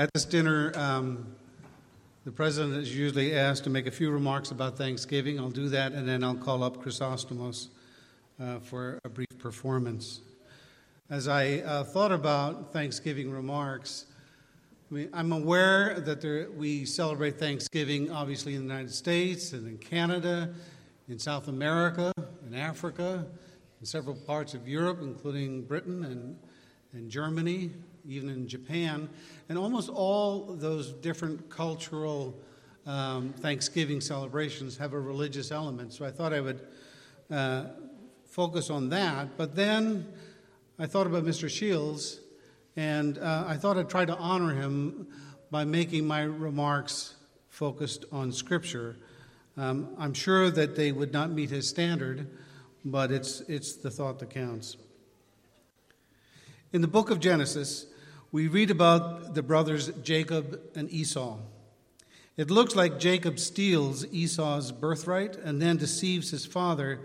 At this dinner, um, the president is usually asked to make a few remarks about Thanksgiving. I'll do that, and then I'll call up Chrysostomos uh, for a brief performance. As I uh, thought about Thanksgiving remarks, I mean, I'm aware that there, we celebrate Thanksgiving obviously in the United States and in Canada, in South America, in Africa, in several parts of Europe, including Britain and, and Germany, even in Japan. And almost all those different cultural um, Thanksgiving celebrations have a religious element. So I thought I would uh, focus on that. But then I thought about Mr. Shields, and uh, I thought I'd try to honor him by making my remarks focused on Scripture. Um, I'm sure that they would not meet his standard but it's, it's the thought that counts. In the book of Genesis, we read about the brothers Jacob and Esau. It looks like Jacob steals Esau's birthright and then deceives his father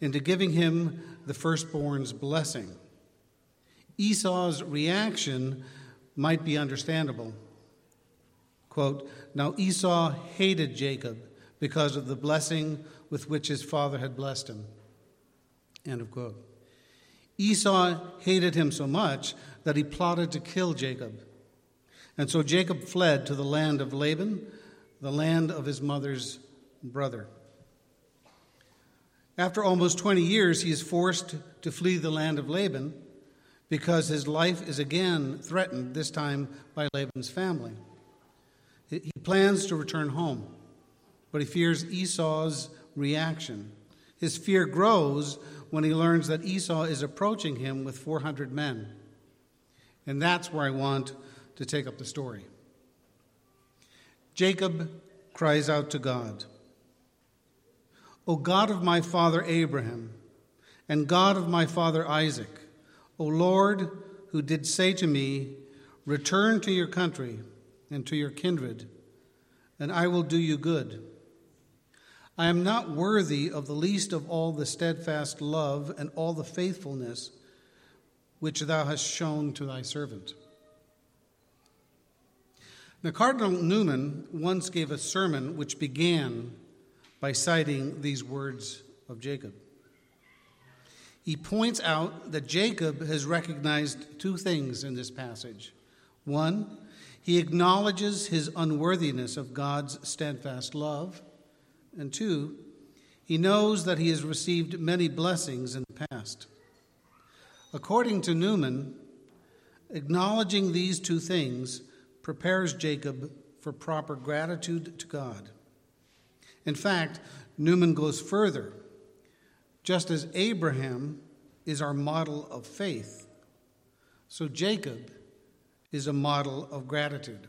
into giving him the firstborn's blessing. Esau's reaction might be understandable. Quote, Now Esau hated Jacob because of the blessing with which his father had blessed him. End of quote. Esau hated him so much that he plotted to kill Jacob. And so Jacob fled to the land of Laban, the land of his mother's brother. After almost 20 years, he is forced to flee the land of Laban because his life is again threatened, this time by Laban's family. He plans to return home, but he fears Esau's reaction. His fear grows when he learns that Esau is approaching him with 400 men. And that's where I want to take up the story. Jacob cries out to God O God of my father Abraham, and God of my father Isaac, O Lord, who did say to me, Return to your country and to your kindred, and I will do you good. I am not worthy of the least of all the steadfast love and all the faithfulness which thou hast shown to thy servant. Now, Cardinal Newman once gave a sermon which began by citing these words of Jacob. He points out that Jacob has recognized two things in this passage. One, he acknowledges his unworthiness of God's steadfast love. And two, he knows that he has received many blessings in the past. According to Newman, acknowledging these two things prepares Jacob for proper gratitude to God. In fact, Newman goes further. Just as Abraham is our model of faith, so Jacob is a model of gratitude.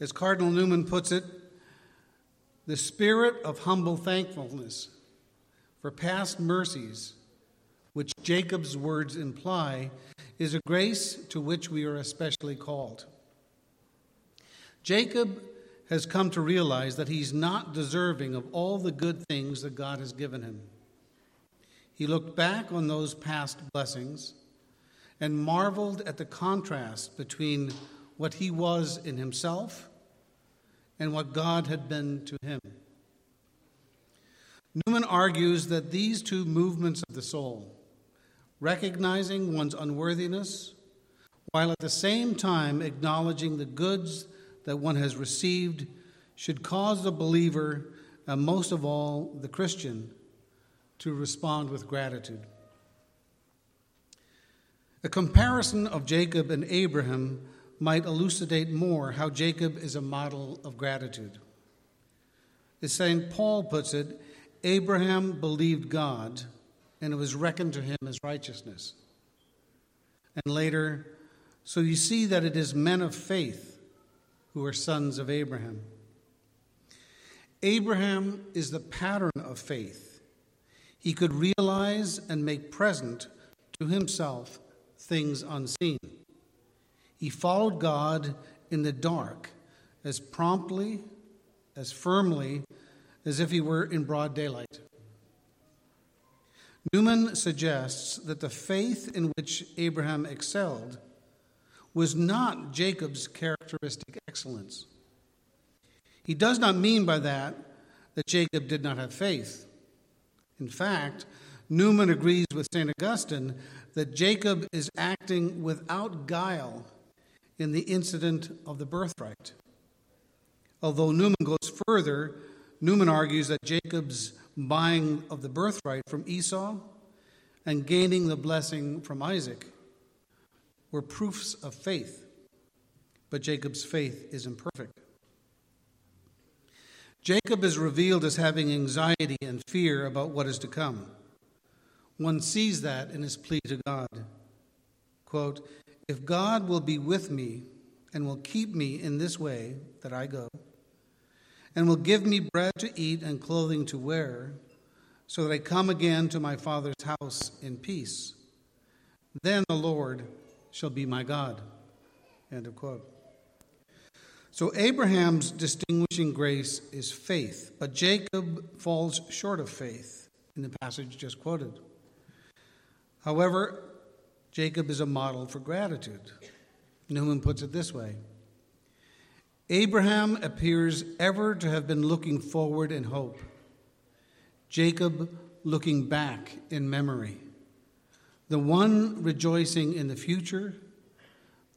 As Cardinal Newman puts it, the spirit of humble thankfulness for past mercies, which Jacob's words imply, is a grace to which we are especially called. Jacob has come to realize that he's not deserving of all the good things that God has given him. He looked back on those past blessings and marveled at the contrast between what he was in himself and what God had been to him. Newman argues that these two movements of the soul, recognizing one's unworthiness while at the same time acknowledging the goods that one has received, should cause the believer, and most of all the Christian, to respond with gratitude. A comparison of Jacob and Abraham might elucidate more how Jacob is a model of gratitude. As St. Paul puts it, Abraham believed God, and it was reckoned to him as righteousness. And later, so you see that it is men of faith who are sons of Abraham. Abraham is the pattern of faith. He could realize and make present to himself things unseen. He followed God in the dark as promptly, as firmly as if he were in broad daylight. Newman suggests that the faith in which Abraham excelled was not Jacob's characteristic excellence. He does not mean by that that Jacob did not have faith. In fact, Newman agrees with St. Augustine that Jacob is acting without guile in the incident of the birthright. Although Newman goes further, Newman argues that Jacob's buying of the birthright from Esau and gaining the blessing from Isaac were proofs of faith, but Jacob's faith is imperfect. Jacob is revealed as having anxiety and fear about what is to come. One sees that in his plea to God. Quote, If God will be with me and will keep me in this way that I go, and will give me bread to eat and clothing to wear, so that I come again to my Father's house in peace, then the Lord shall be my God. End of quote. So Abraham's distinguishing grace is faith, but Jacob falls short of faith in the passage just quoted. However, Jacob is a model for gratitude. Newman puts it this way Abraham appears ever to have been looking forward in hope, Jacob looking back in memory. The one rejoicing in the future,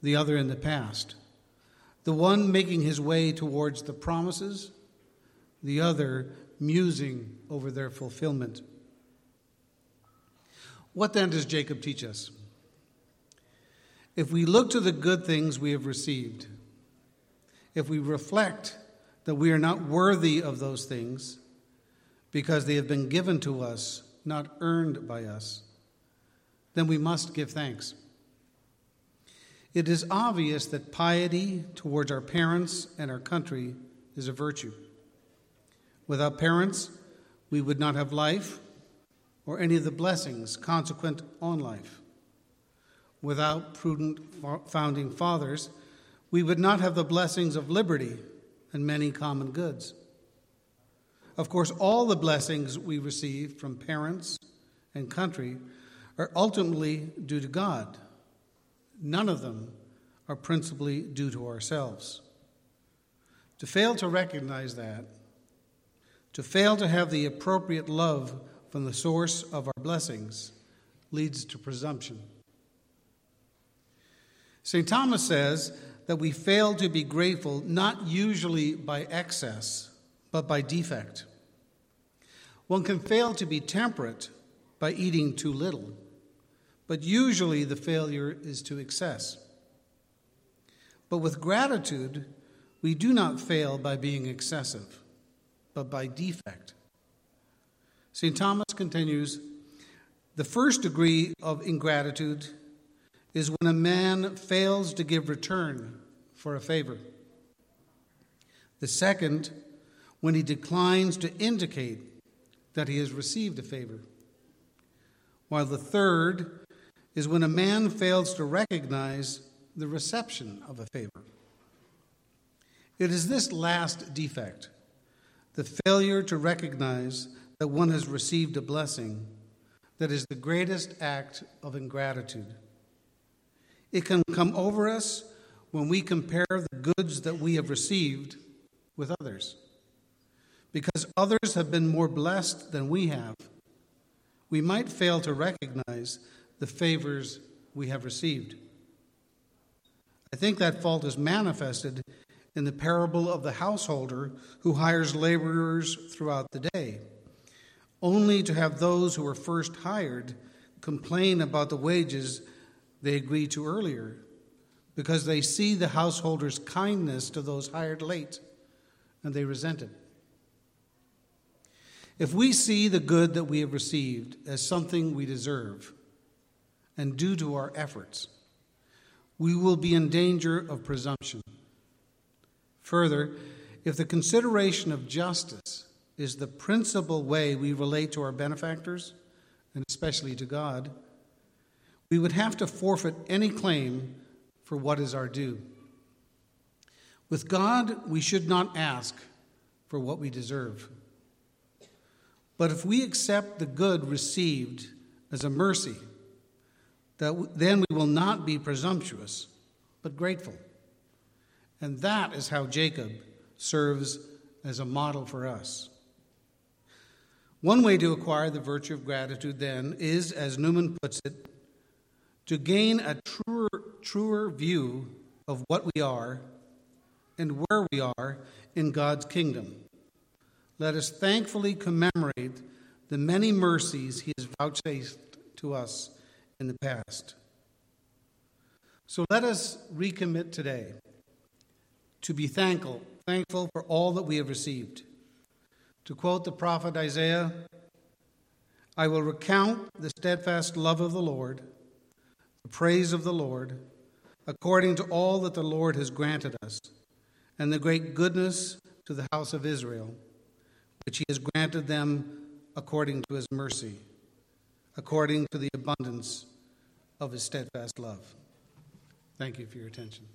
the other in the past. The one making his way towards the promises, the other musing over their fulfillment. What then does Jacob teach us? If we look to the good things we have received, if we reflect that we are not worthy of those things because they have been given to us, not earned by us, then we must give thanks. It is obvious that piety towards our parents and our country is a virtue. Without parents, we would not have life or any of the blessings consequent on life. Without prudent founding fathers, we would not have the blessings of liberty and many common goods. Of course, all the blessings we receive from parents and country are ultimately due to God. None of them are principally due to ourselves. To fail to recognize that, to fail to have the appropriate love from the source of our blessings, leads to presumption. St. Thomas says that we fail to be grateful not usually by excess, but by defect. One can fail to be temperate by eating too little but usually the failure is to excess. But with gratitude, we do not fail by being excessive, but by defect. St. Thomas continues The first degree of ingratitude is when a man fails to give return for a favor. The second, when he declines to indicate that he has received a favor. While the third is when a man fails to recognize the reception of a favor. It is this last defect, the failure to recognize that one has received a blessing, that is the greatest act of ingratitude. It can come over us when we compare the goods that we have received with others. Because others have been more blessed than we have, we might fail to recognize the favors we have received. I think that fault is manifested in the parable of the householder who hires laborers throughout the day, only to have those who were first hired complain about the wages they agreed to earlier because they see the householder's kindness to those hired late and they resent it. If we see the good that we have received as something we deserve, and due to our efforts, we will be in danger of presumption. Further, if the consideration of justice is the principal way we relate to our benefactors, and especially to God, we would have to forfeit any claim for what is our due. With God, we should not ask for what we deserve. But if we accept the good received as a mercy, that then we will not be presumptuous, but grateful. And that is how Jacob serves as a model for us. One way to acquire the virtue of gratitude, then, is, as Newman puts it, to gain a truer, truer view of what we are and where we are in God's kingdom. Let us thankfully commemorate the many mercies He has vouchsafed to us in the past. So let us recommit today to be thankful, thankful for all that we have received. To quote the prophet Isaiah, I will recount the steadfast love of the Lord, praise of the Lord, according to all that the Lord has granted us, and the great goodness to the house of Israel, which he has granted them according to his mercy, according to the abundance of his steadfast love. Thank you for your attention.